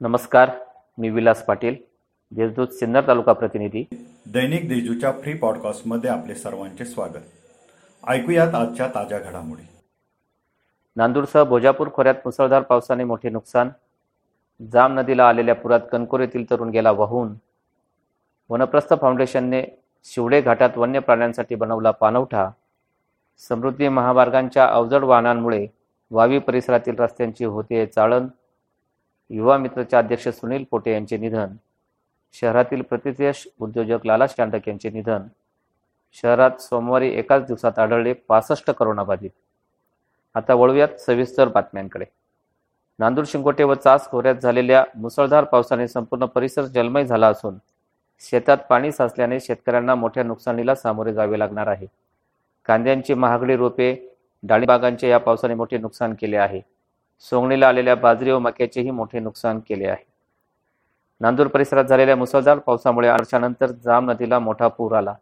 नमस्कार मी विलास पाटील देशदूत सिन्नर तालुका प्रतिनिधी. दैनिक देजूच्या फ्री पॉडकास्टमध्ये आपले सर्वांचे स्वागत. ऐकूयात आजच्या ताज्या घडामोडी. नांदूरसह भोजापूर खोऱ्यात मुसळधार पावसाने मोठे नुकसान. जाम नदीला आलेल्या पुरात कणकोर येथील तरुण गेला वाहून. वनप्रस्थ फाउंडेशनने शिवडे घाटात वन्य प्राण्यांसाठी बनवला पाणवठा समृद्धी महामार्गांच्या अवजड वाहनांमुळे वावी परिसरातील रस्त्यांची होते चाळण. युवा मित्रचे अध्यक्ष सुनील पोटे यांचे निधन शहरातील प्रतिथयश उद्योजक लाला चांडक यांचे निधन शहरात सोमवारी एकाच दिवसात आढळले पासष्ट करोनाबाधित आता वळूयात सविस्तर बातम्यांकडे. नांदूर शिंगोटे व चास खोऱ्यात झालेल्या मुसळधार पावसाने संपूर्ण परिसर जलमय झाला असून शेतात पाणी साचल्याने शेतकऱ्यांना मोठ्या नुकसानीला सामोरे जावे लागणार आहे. कांद्यांची महागडी रोपे डाळिंबागांचे या पावसाने मोठे नुकसान केले आहे. सोंगणीला आलेल्या बाजरी व मक्याचेही मोठे नुकसान केले आहे. नांदूर परिसरात झालेल्या मुसळधार पावसामुळे वर्षानंतर जाम नदीला मोठा पूर आला.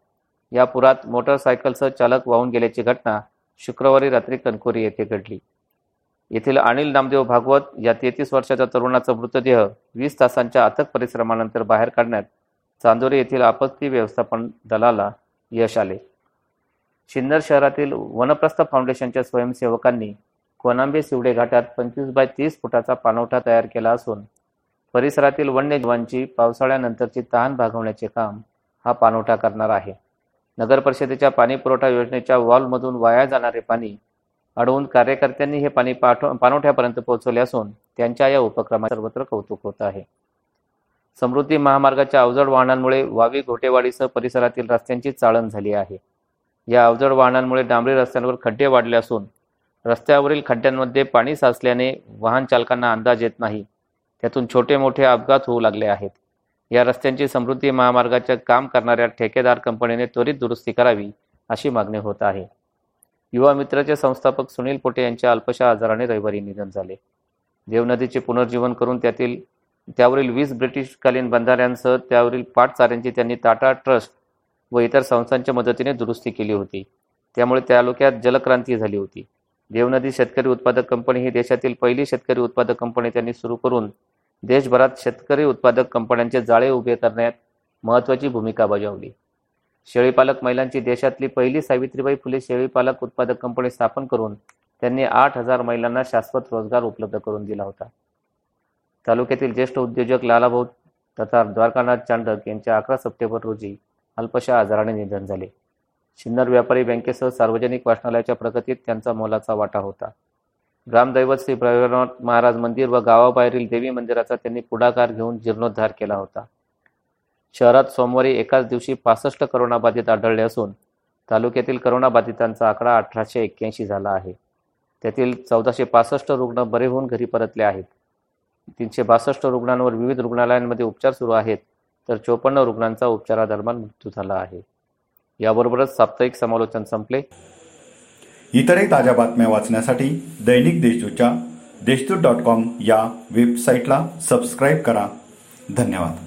या पुरात मोटरसायकलसह चालक वाहून गेल्याची घटना शुक्रवारी रात्री कणकोरी येथे घडली. येथील अनिल नामदेव भागवत या तेहतीस वर्षाच्या तरुणाचा मृतदेह वीस तासांच्या अथक परिश्रमानंतर बाहेर काढण्यात चांदोरी येथील आपत्ती व्यवस्थापन दलाला यश आले. सिन्नर शहरातील वनप्रस्थ फाउंडेशनच्या स्वयंसेवकांनी कोनांबे शिवडे घाटात पंचवीस बाय तीस फुटाचा पाणवठा तयार केला असून परिसरातील वन्यजीवांची पावसाळ्यानंतरची तहान भागवण्याचे काम हा पाणवठा करणार आहे. नगर परिषदेच्या पाणी पुरवठा योजनेच्या वॉलमधून वाया जाणारे पाणी अडवून कार्यकर्त्यांनी हे पाणी पाठव पाणवठ्यापर्यंत पोहोचवले असून त्यांच्या या उपक्रमात सर्वत्र कौतुक होत आहे. समृद्धी महामार्गाच्या अवजड वाहनांमुळे वावी घोटेवाडीसह परिसरातील रस्त्यांची चाळण झाली आहे. या अवजड वाहनांमुळे डांबरी रस्त्यांवर खड्डे वाढले असून रस्त्यावरील खड्ड्यांमध्ये पाणी साचल्याने वाहन चालकांना अंदाज येत नाही. त्यातून छोटे मोठे अपघात होऊ लागले आहेत. या रस्त्यांची समृद्धी महामार्गाचे काम करणाऱ्या ठेकेदार कंपनीने त्वरित दुरुस्ती करावी अशी मागणी होत आहे. युवा मित्राचे संस्थापक सुनील पोटे यांच्या अल्पशा आजाराने रविवारी निधन झाले. देवनदीचे पुनर्जीवन करून त्यातील त्यावरील वीस ब्रिटिशकालीन बंधाऱ्यांसह त्यावरील पाटचाऱ्यांची त्यांनी टाटा ट्रस्ट व इतर संस्थांच्या मदतीने दुरुस्ती केली होती. त्यामुळे तालुक्यात जलक्रांती झाली होती. देवनदी शेतकरी उत्पादक कंपनी ही देशातील पहिली शेतकरी उत्पादक कंपनी त्यांनी सुरू करून देशभरात शेतकरी उत्पादक कंपन्यांचे जाळे उभे करण्यात महत्त्वाची भूमिका बजावली. शेळीपालक महिलांची देशातली पहिली सावित्रीबाई फुले शेळीपालक उत्पादक कंपनी स्थापन करून त्यांनी आठ हजार महिलांना शाश्वत रोजगार उपलब्ध करून दिला होता. तालुक्यातील ज्येष्ठ उद्योजक लालाभाऊ तथा द्वारकानाथ चांडक यांच्या अकरा सप्टेंबर रोजी अल्पशा आजाराने निधन झाले. सिन्नर व्यापारी बँकेसह सार्वजनिक वाचनालयाच्या प्रगतीत त्यांचा मोलाचा वाटा होता. ग्रामदैवत श्री भैरवनाथ महाराज मंदिर व गावाबाहेरील देवी मंदिराचा त्यांनी पुढाकार घेऊन जीर्णोद्धार केला होता. शहरात सोमवारी एकाच दिवशी पासष्ट करोनाबाधित आढळले असून तालुक्यातील करोनाबाधितांचा आकडा अठराशे एक्क्याऐंशी झाला आहे. त्यातील चौदाशे पासष्ट रुग्ण बरे होऊन घरी परतले आहेत. तीनशे बासष्ट रुग्णांवर विविध रुग्णालयांमध्ये उपचार सुरू आहेत तर चोपन्न रुग्णांचा उपचारादरम्यान मृत्यू झाला आहे. याबरोबरच साप्ताहिक समालोचन संपले. इतरही ताज्या बातम्या वाचण्यासाठी दैनिक देशदूतच्या देशदूत डॉट कॉम या वेबसाईटला सबस्क्राईब करा. धन्यवाद.